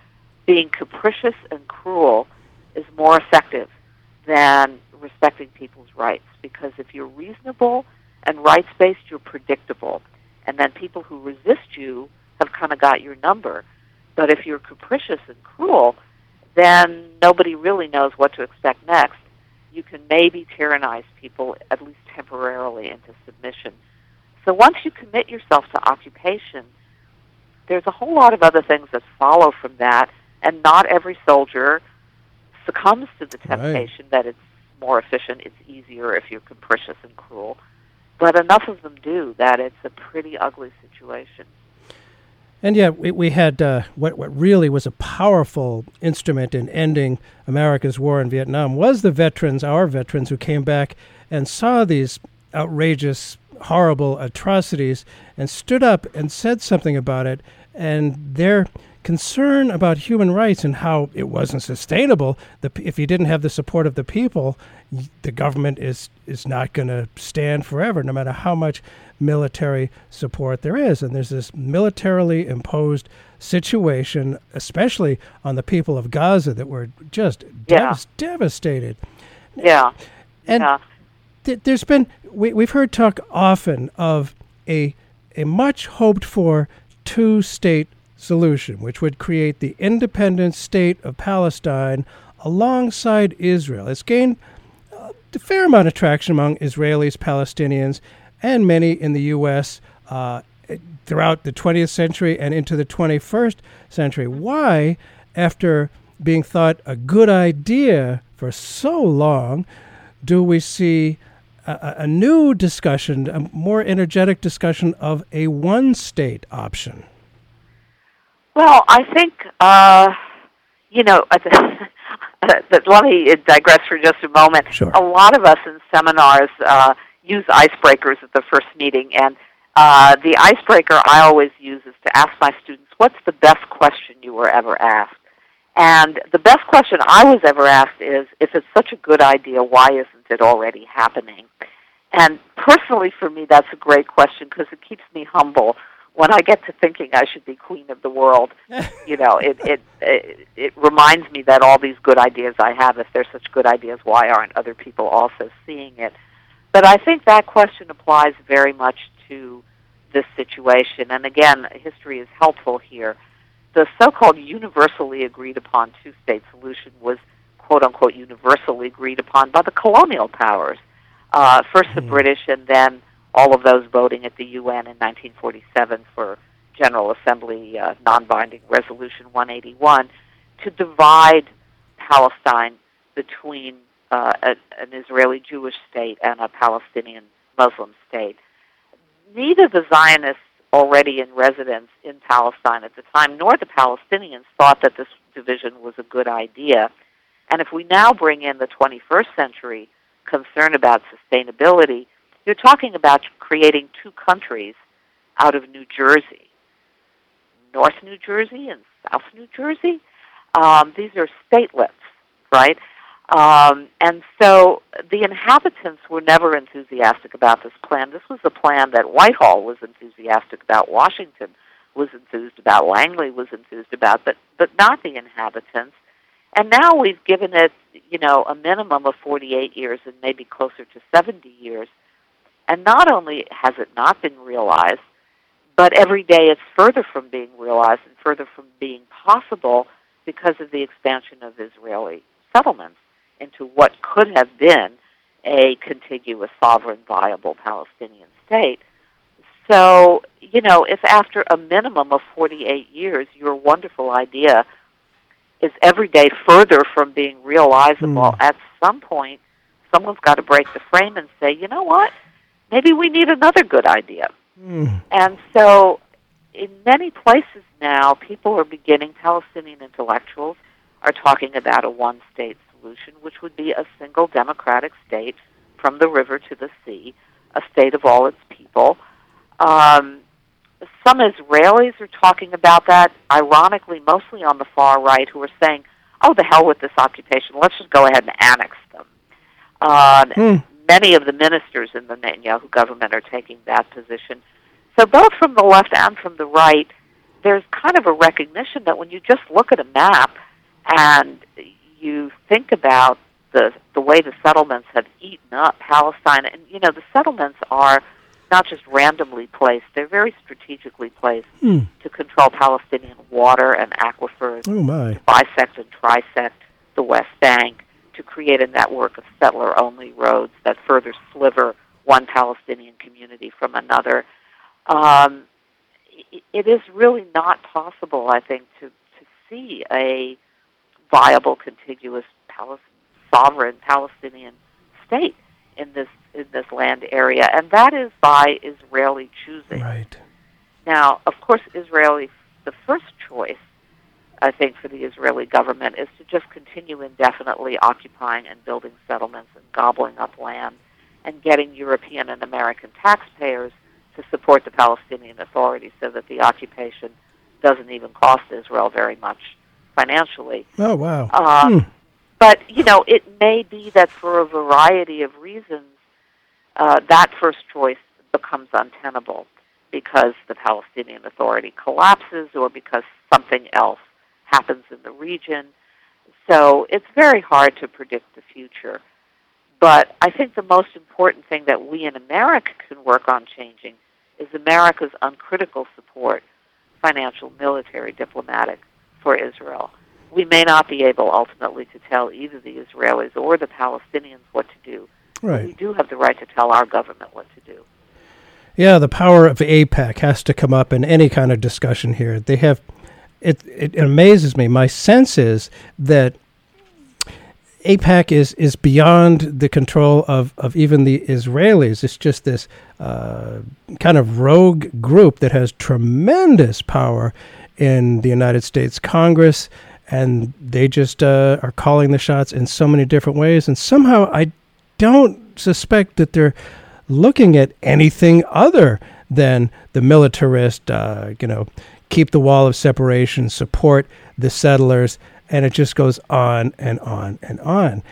being capricious and cruel is more effective than respecting people's rights. Because if you're reasonable and rights based, you're predictable. and then people who resist you have kind of got your number. But if you're capricious and cruel, then nobody really knows what to expect next. You can maybe tyrannize people, at least temporarily, into submission. So once you commit yourself to occupation, there's a whole lot of other things that follow from that, and not every soldier succumbs to the temptation right. that it's more efficient, it's easier if you're capricious and cruel. But enough of them do that it's a pretty ugly situation. And yet, we, we had uh, what, what really was a powerful instrument in ending America's war in Vietnam was the veterans, our veterans, who came back and saw these outrageous, horrible atrocities and stood up and said something about it. And their concern about human rights and how it wasn't sustainable, the, if you didn't have the support of the people, the government is, is not going to stand forever, no matter how much military support there is. And there's this militarily imposed situation, especially on the people of Gaza, that were just yeah. dev- devastated. Yeah. And yeah. Th- there's been, we, we've heard talk often of a, a much hoped for two state solution, which would create the independent state of Palestine alongside Israel. It's gained a fair amount of traction among Israelis, Palestinians, and many in the U.S. Uh, throughout the 20th century and into the 21st century. Why, after being thought a good idea for so long, do we see a, a new discussion, a more energetic discussion of a one state option? Well, I think, uh, you know, let me digress for just a moment. Sure. A lot of us in seminars uh, use icebreakers at the first meeting, and uh, the icebreaker I always use is to ask my students, "What's the best question you were ever asked?" And the best question I was ever asked is, "If it's such a good idea, why isn't it already happening?" And personally, for me, that's a great question because it keeps me humble when I get to thinking I should be queen of the world, you know, it, it it it reminds me that all these good ideas I have, if they're such good ideas, why aren't other people also seeing it? But I think that question applies very much to this situation. And again, history is helpful here. The so-called universally agreed upon two-state solution was quote unquote universally agreed upon by the colonial powers. Uh, first the mm. British and then all of those voting at the UN in 1947 for General Assembly uh, non-binding Resolution 181 to divide Palestine between uh, a, an Israeli Jewish state and a Palestinian Muslim state. Neither the Zionists already in residence in Palestine at the time nor the Palestinians thought that this division was a good idea. And if we now bring in the 21st century concern about sustainability, you're talking about creating two countries out of New Jersey, North New Jersey and South New Jersey. Um, these are statelets, right? Um, and so the inhabitants were never enthusiastic about this plan. This was a plan that Whitehall was enthusiastic about, Washington was enthused about, Langley was enthused about, but but not the inhabitants. And now we've given it, you know, a minimum of 48 years and maybe closer to 70 years and not only has it not been realized, but every day it's further from being realized and further from being possible because of the expansion of Israeli settlements into what could have been a contiguous, sovereign, viable Palestinian state. So, you know, if after a minimum of 48 years your wonderful idea is every day further from being realizable, mm. at some point someone's got to break the frame and say, you know what? Maybe we need another good idea. Mm. And so, in many places now, people are beginning, Palestinian intellectuals are talking about a one state solution, which would be a single democratic state from the river to the sea, a state of all its people. Um, some Israelis are talking about that, ironically, mostly on the far right, who are saying, oh, the hell with this occupation, let's just go ahead and annex them. Um, mm many of the ministers in the Netanyahu government are taking that position. So both from the left and from the right, there's kind of a recognition that when you just look at a map and you think about the the way the settlements have eaten up Palestine, and you know the settlements are not just randomly placed; they're very strategically placed Hmm. to control Palestinian water and aquifers, Oh my. bisect and trisect the West Bank, to create a network of settler-only roads that further sliver one Palestinian community from another. Um, it is really not possible, I think, to, to see a viable, contiguous, sovereign Palestinian state in this in this land area, and that is by Israeli choosing. Right. Now, of course, Israeli, the first choice, I think, for the Israeli government is to just continue indefinitely occupying and building settlements and gobbling up land and getting European and American taxpayers to support the Palestinian Authority so that the occupation doesn't even cost Israel very much financially. Oh wow. Uh, Hmm. But you know, it may be that for a variety of reasons, uh, that first choice becomes untenable because the Palestinian Authority collapses or because something else happens in the region. So it's very hard to predict the future. But I think the most important thing that we in America can work on changing is America's uncritical support, financial, military, diplomatic, for Israel. We may not be able ultimately to tell either the Israelis or the Palestinians what to do. But we do have the right to tell our government what to do. Yeah, the power of AIPAC has to come up in any kind of discussion here. They have it it amazes me. My sense is that AIPAC is is beyond the control of, of even the Israelis. It's just this uh, kind of rogue group that has tremendous power in the United States Congress, and they just uh, are calling the shots in so many different ways. And somehow, I don't suspect that they're looking at anything other than the militarist, uh, you know, keep the wall of separation, support the settlers, and it just goes on and on and on.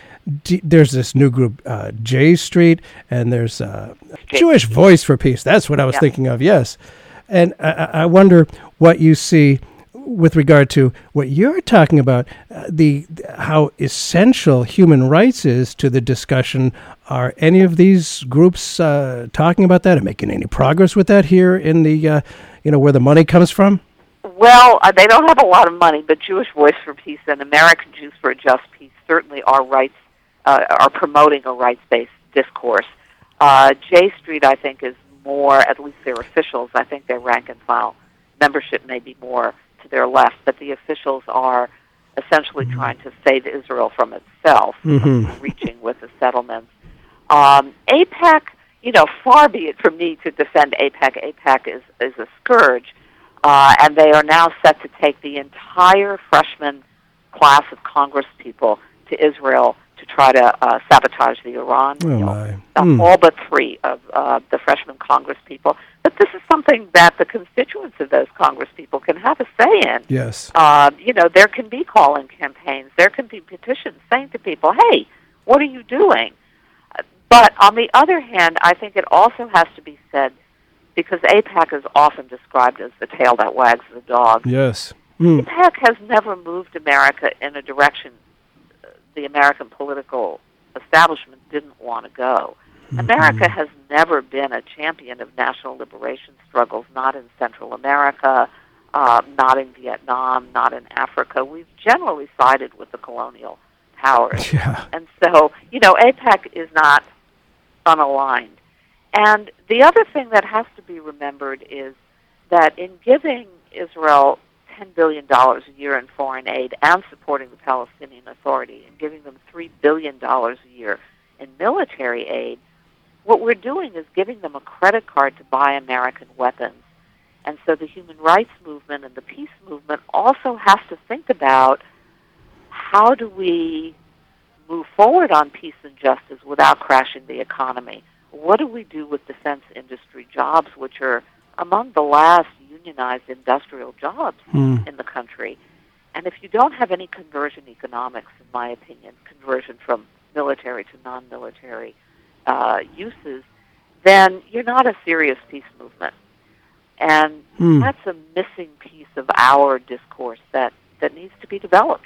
D- there's this new group, uh, J Street, and there's uh, Jewish Voice for Peace. That's what I was Yeah. thinking of. Yes, and I, I wonder what you see with regard to what you're talking about, uh, the how essential human rights is to the discussion. Are any of these groups uh, talking about that and making any progress with that here in the, uh, you know, where the money comes from? Well, uh, they don't have a lot of money, but Jewish Voice for Peace and American Jews for a Just Peace certainly are rights uh, are promoting a rights-based discourse. Uh, J Street, I think, is more at least their officials. I think their rank and file membership may be more to their left, but the officials are essentially trying to save Israel from itself, Mhm. reaching with the settlements. Um, AIPAC, you know, far be it from me to defend AIPAC. AIPAC is is a scourge uh, and they are now set to take the entire freshman class of Congress people to Israel to try to uh, sabotage the Iran Oh deal. Uh, Hmm. All but three of uh, the freshman Congress people. But this is something that the constituents of those Congress people can have a say in. Yes. Uh, you know, there can be call-in campaigns. There can be petitions saying to people, "Hey, what are you doing?" Uh, But on the other hand, I think it also has to be said because AIPAC is often described as the tail that wags the dog. Yes. Hmm. AIPAC has never moved America in a direction uh, the American political establishment didn't want to go. America has never been a champion of national liberation struggles, not in Central America, uh, not in Vietnam, not in Africa. We've generally sided with the colonial powers. Yeah. And so, you know, AIPAC is not unaligned. And the other thing that has to be remembered is that in giving Israel $10 billion a year in foreign aid and supporting the Palestinian Authority and giving them $3 billion a year in military aid, what we're doing is giving them a credit card to buy American weapons. And so the human rights movement and the peace movement also has to think about how do we move forward on peace and justice without crashing the economy? What do we do with defense industry jobs, which are among the last unionized industrial jobs Hmm. in the country? And if you don't have any conversion economics, in my opinion, conversion from military to non-military uh, uses, then you're not a serious peace movement. And Hmm. that's a missing piece of our discourse that, that needs to be developed.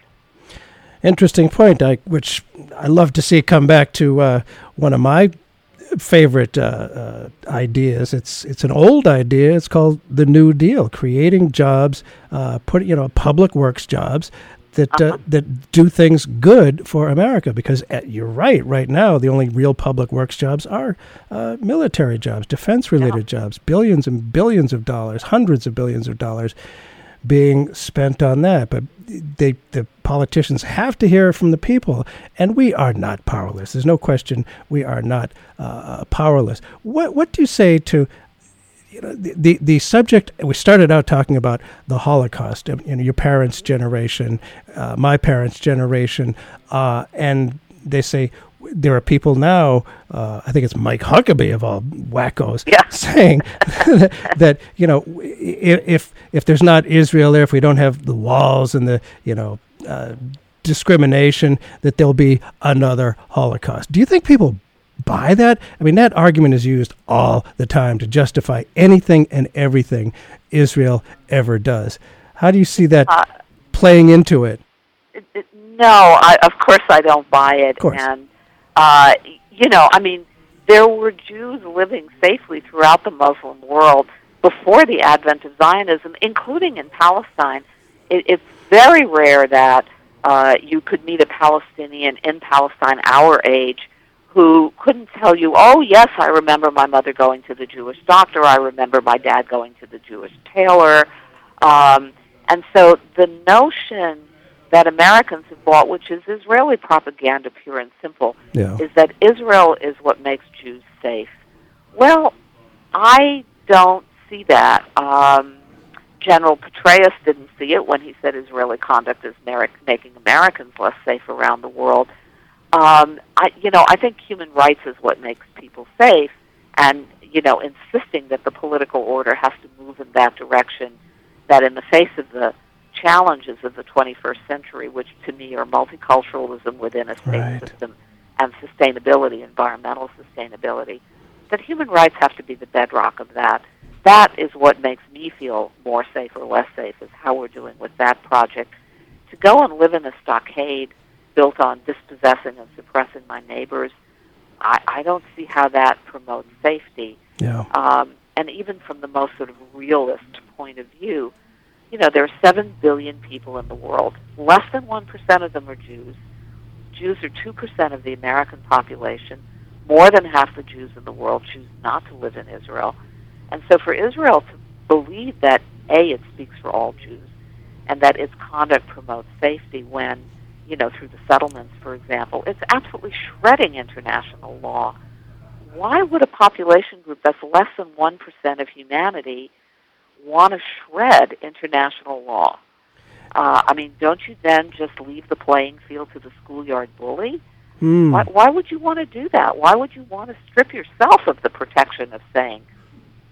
Interesting point, I, which I love to see come back to uh, one of my favorite uh, uh, ideas. It's it's an old idea. It's called the New Deal, creating jobs, uh, put you know public works jobs that uh, that do things good for America. Because uh, you're right. Right now, the only real public works jobs are uh, military jobs, defense-related jobs, billions and billions of dollars, hundreds of billions of dollars being spent on that. But they, the politicians have to hear from the people, and we are not powerless. There's no question we are not uh, powerless. What what do you say to you know, the, the, the subject we started out talking about the Holocaust, um, you know, your parents' generation, uh, my parents' generation, uh, and they say there are people now. Uh, I think it's Mike Huckabee of all wackos yeah. saying that, that, you know if if there's not Israel there, if we don't have the walls and the you know uh, discrimination, that there'll be another Holocaust. Do you think people buy that? I mean, that argument is used all the time to justify anything and everything Israel ever does. How do you see that Uh, playing into it? it- it- no, I, of course I don't buy it. And uh, you know, I mean, there were Jews living safely throughout the Muslim world before the advent of Zionism, including in Palestine. It, it's very rare that uh, you could meet a Palestinian in Palestine our age who couldn't tell you, oh, yes, I remember my mother going to the Jewish doctor, I remember my dad going to the Jewish tailor. Um, and so the notion that Americans have bought, which is Israeli propaganda, pure and simple, Yeah. is that Israel is what makes Jews safe. Well, I don't see that. Um, General Petraeus didn't see it when he said Israeli conduct is making Americans less safe around the world. Um, I, you know, I think human rights is what makes people safe, and you know, insisting that the political order has to move in that direction. That in the face of the challenges of the 21st century, which to me are multiculturalism within a state Right. system and sustainability, environmental sustainability, that human rights have to be the bedrock of that. That is what makes me feel more safe or less safe, is how we're doing with that project. To go and live in a stockade built on dispossessing and suppressing my neighbors, I, I don't see how that promotes safety. Yeah. Um, and even from the most sort of realist point of view, you know, there are 7 billion people in the world. Less than 1% of them are Jews. Jews are 2% of the American population. More than half the Jews in the world choose not to live in Israel. And so for Israel to believe that, A, it speaks for all Jews, and that its conduct promotes safety when, you know, through the settlements, for example, it's absolutely shredding international law. Why would a population group that's less than 1% of humanity want to shred international law? Uh, I mean, don't you then just leave the playing field to the schoolyard bully? Hmm. Why, why would you want to do that? Why would you want to strip yourself of the protection of saying,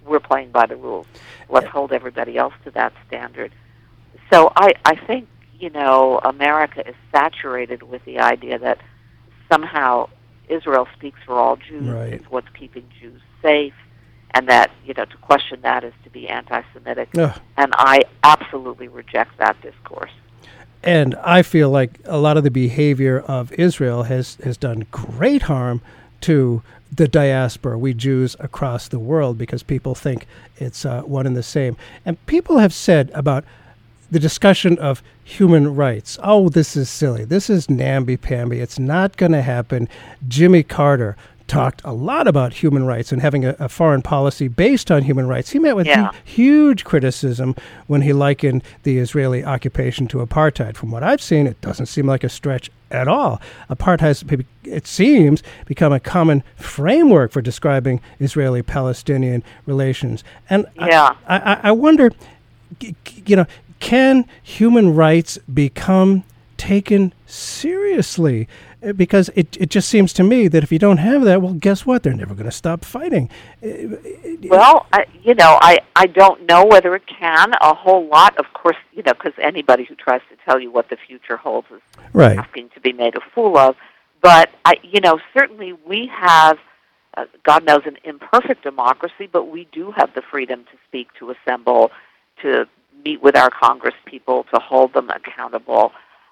we're playing by the rules? Let's hold everybody else to that standard. So I, I think, you know, America is saturated with the idea that somehow Israel speaks for all Jews. Right. It's what's keeping Jews safe. And that, you know, to question that is to be anti Semitic. Ugh. And I absolutely reject that discourse. And I feel like a lot of the behavior of Israel has, has done great harm to the diaspora, we Jews across the world, because people think it's uh, one and the same. And people have said about the discussion of human rights oh, this is silly. This is namby-pamby. It's not going to happen. Jimmy Carter talked a lot about human rights and having a, a foreign policy based on human rights. He met with Yeah. huge criticism when he likened the Israeli occupation to apartheid. From what I've seen, it doesn't seem like a stretch at all. Apartheid has, it seems, become a common framework for describing Israeli-Palestinian relations. And I- Yeah. I, I, I wonder, you know, can human rights become taken seriously? Uh, Because it, it just seems to me that if you don't have that, well, guess what? They're never going to stop fighting. Well, I, you know, I I don't know whether it can. A whole lot, of course, you know, because anybody who tries to tell you what the future holds is Right. asking to be made a fool of. But I, you know, certainly we have, uh, God knows, an imperfect democracy, but we do have the freedom to speak, to assemble, to meet with our Congress people, to hold them accountable.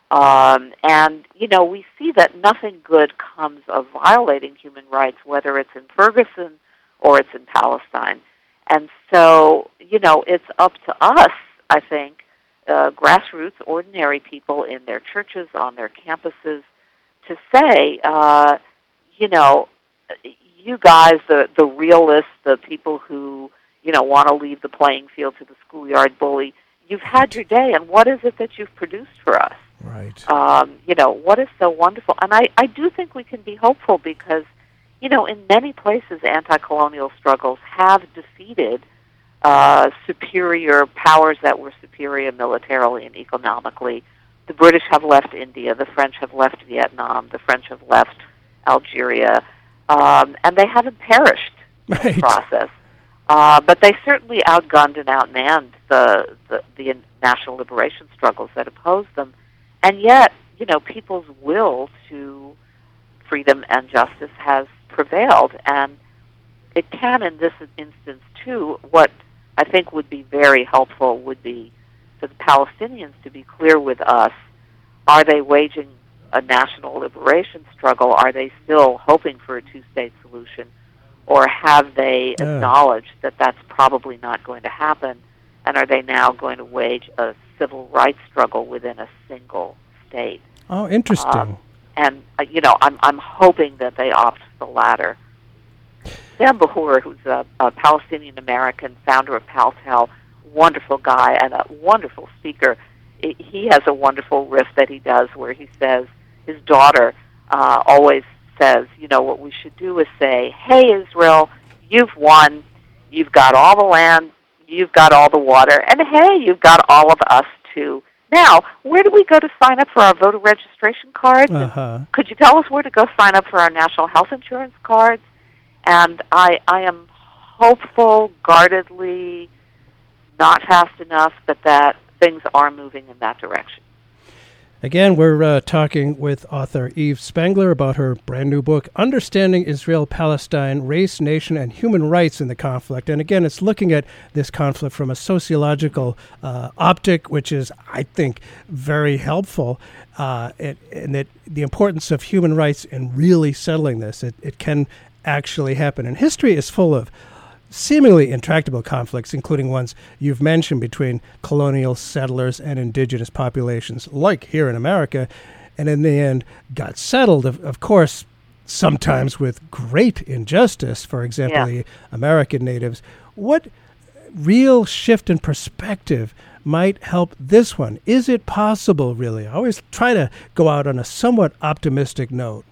Um, and, you know, we see that nothing good comes of violating human rights, whether it's in Ferguson or it's in Palestine. And so, you know, it's up to us, I think, uh, grassroots, ordinary people in their churches, on their campuses, to say, uh, you know, you guys, the the realists, the people who you know want to leave the playing field to the schoolyard bully, you've had your day, and what is it that you've produced for us? Right. Um, you know, what is so wonderful? And I I do think we can be hopeful because, you know, in many places, anti-colonial struggles have defeated uh, superior powers that were superior militarily and economically. The British have left India. The French have left Vietnam. The French have left Algeria, um, and they haven't perished right. in the process. Uh, but they certainly outgunned and outmanned the, the the national liberation struggles that opposed them, and yet, you know, people's will to freedom and justice has prevailed, and it can, in this instance, too. What I think would be very helpful would be for the Palestinians to be clear with us: Are they waging a national liberation struggle? Are they still hoping for a two-state solution? or have they Yeah. acknowledged that that's probably not going to happen? And are they now going to wage a civil rights struggle within a single state? Oh, interesting. Um, and uh, you know, I'm I'm hoping that they opt the latter. Sam Bahour, who's a, a Palestinian American founder of Paltel, wonderful guy and a wonderful speaker. I- He has a wonderful riff that he does where he says his daughter uh, always says, you know, what we should do is say, "Hey, Israel, you've won. You've got all the land. You've got all the water, and hey, you've got all of us too." Now, where do we go to sign up for our voter registration cards? Uh huh. Could you tell us where to go sign up for our national health insurance cards? And I, I am hopeful, guardedly, not fast enough, but that things are moving in that direction. Again, we're uh, talking with author Eve Spangler about her brand new book, Understanding Israel Palestine Race, Nation, and Human Rights in the Conflict. And again, it's looking at this conflict from a sociological uh, optic, which is, I think, very helpful. Uh, and that the importance of human rights in really settling this. It, it can actually happen. And history is full of seemingly intractable conflicts, including ones you've mentioned between colonial settlers and indigenous populations, like here in America, and in the end got settled, of, of course, sometimes with great injustice. For example, Yeah. the American natives. What real shift in perspective might help this one? Is it possible, really? I always try to go out on a somewhat optimistic note.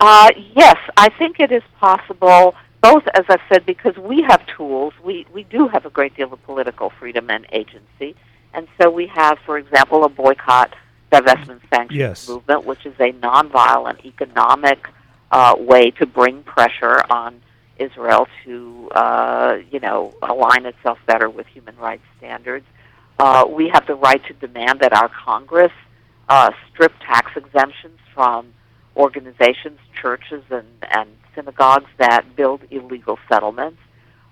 Uh, yes, I think it is possible, both, as I've said, because we have tools. We, we do have a great deal of political freedom and agency. And so we have, for example, a boycott, divestment sanctions Yes. movement, which is a nonviolent economic uh, way to bring pressure on Israel to, uh, you know, align itself better with human rights standards. Uh, we have the right to demand that our Congress uh, strip tax exemptions from organizations, churches, and, and synagogues that build illegal settlements.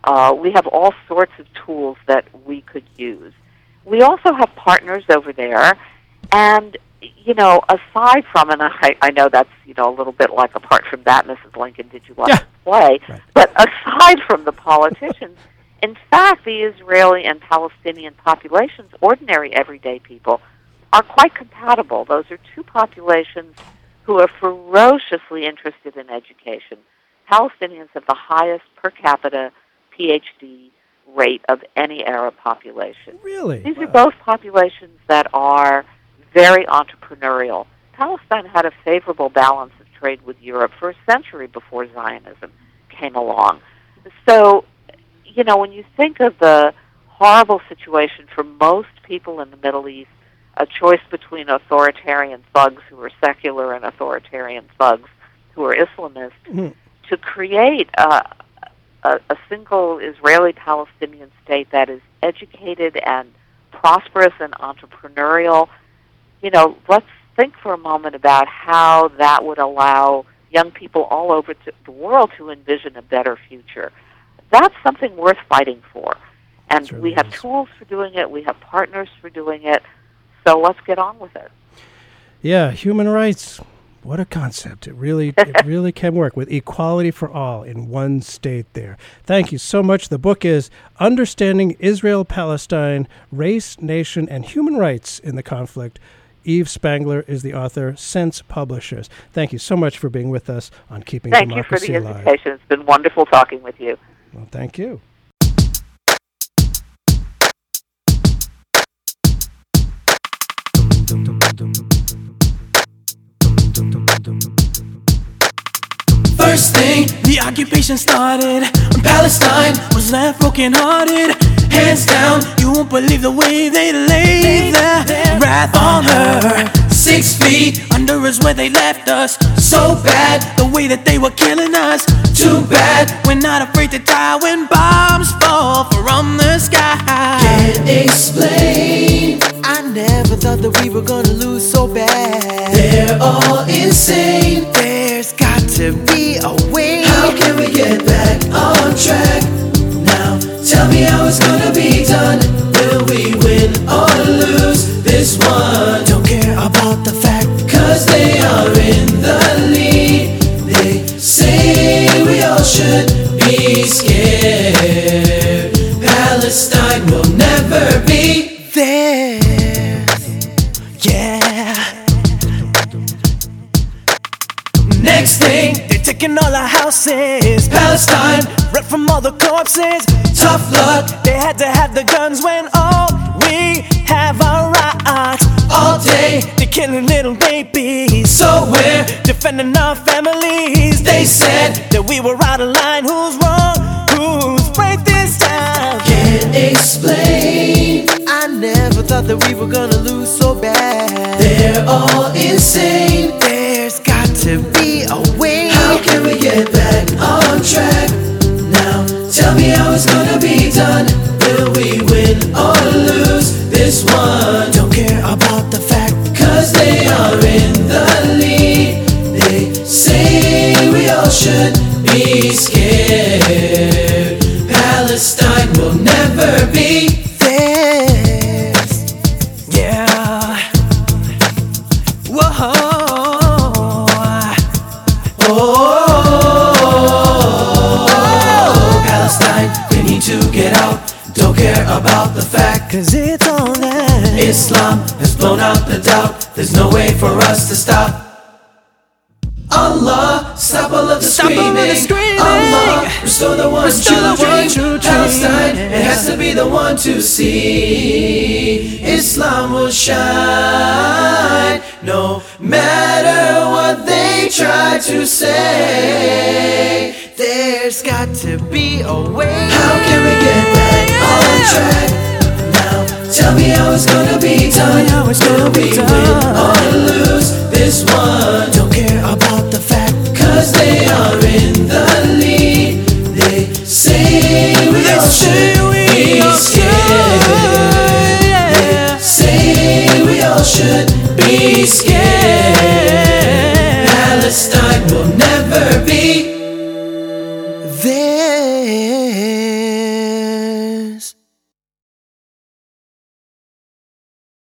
Uh, we have all sorts of tools that we could use. We also have partners over there, and you know, aside from, and I, I know that's you know a little bit like apart from that, Mrs. Lincoln, did you want Yeah. to play? Right. But aside from the politicians, in fact, the Israeli and Palestinian populations, ordinary everyday people, are quite compatible. Those are two populations who are ferociously interested in education. Palestinians have the highest per capita PhD rate of any Arab population. Really? These are both populations that are very entrepreneurial. Palestine had a favorable balance of trade with Europe for a century before Zionism came along. So, you know, when you think of the horrible situation for most people in the Middle East, a choice between authoritarian thugs who are secular and authoritarian thugs who are Islamist, Mhm. to create a, a, a single Israeli Palestinian state that is educated and prosperous and entrepreneurial, you know, let's think for a moment about how that would allow young people all over the world to envision a better future. That's something worth fighting for. And Certainly we have tools for doing it, we have partners for doing it. So let's get on with it. Yeah, human rights. What a concept. It really it really can work with equality for all in one state there. Thank you so much. The book is Understanding Israel Palestine Race, Nation and Human Rights in the Conflict. Eve Spangler is the author, Sense Publishers. Thank you so much for being with us on Keeping Thank you for Democracy the Alive. invitation. It's been wonderful talking with you. Well, thank you. First thing, the occupation started when Palestine was left broken hearted. Hands down, you won't believe the way they laid their wrath on her. Six feet under is where they left us. So bad, the way that they were killing us. Too bad, we're not afraid to die when bombs fall from the sky. Can't explain. I never thought that we were gonna lose so bad. They're all insane. There's got to be a way. How can we get back on track? Now, tell me how it's gonna be done. Will we win or lose this one? Don't care about the fact, cause they are in the lead. They say we all should be scared. Palestine will never Next thing, they're taking all our houses. Palestine, ripped from all the corpses. Tough luck, they had to have the guns when all we have are rights. All day, they're killing little babies. So we're defending our families. They said that we were out of line. Who's wrong? Who's right this time? Can't explain. I never thought that we were gonna lose so bad. They're all insane. There's got to be done. Will we win or lose this one? Screaming. screaming. Allah, restore the one Restore true the one dream. true. Palestine, it has to be the one to see. Islam will shine, no matter what they try to say. There's got to be a way. How can we get back on track? Now, tell me how it's gonna be done. How it's gonna be we win or lose this one? Don't care about the fact, cause they Say we all should. Say we all should be scared. Palestine will never be.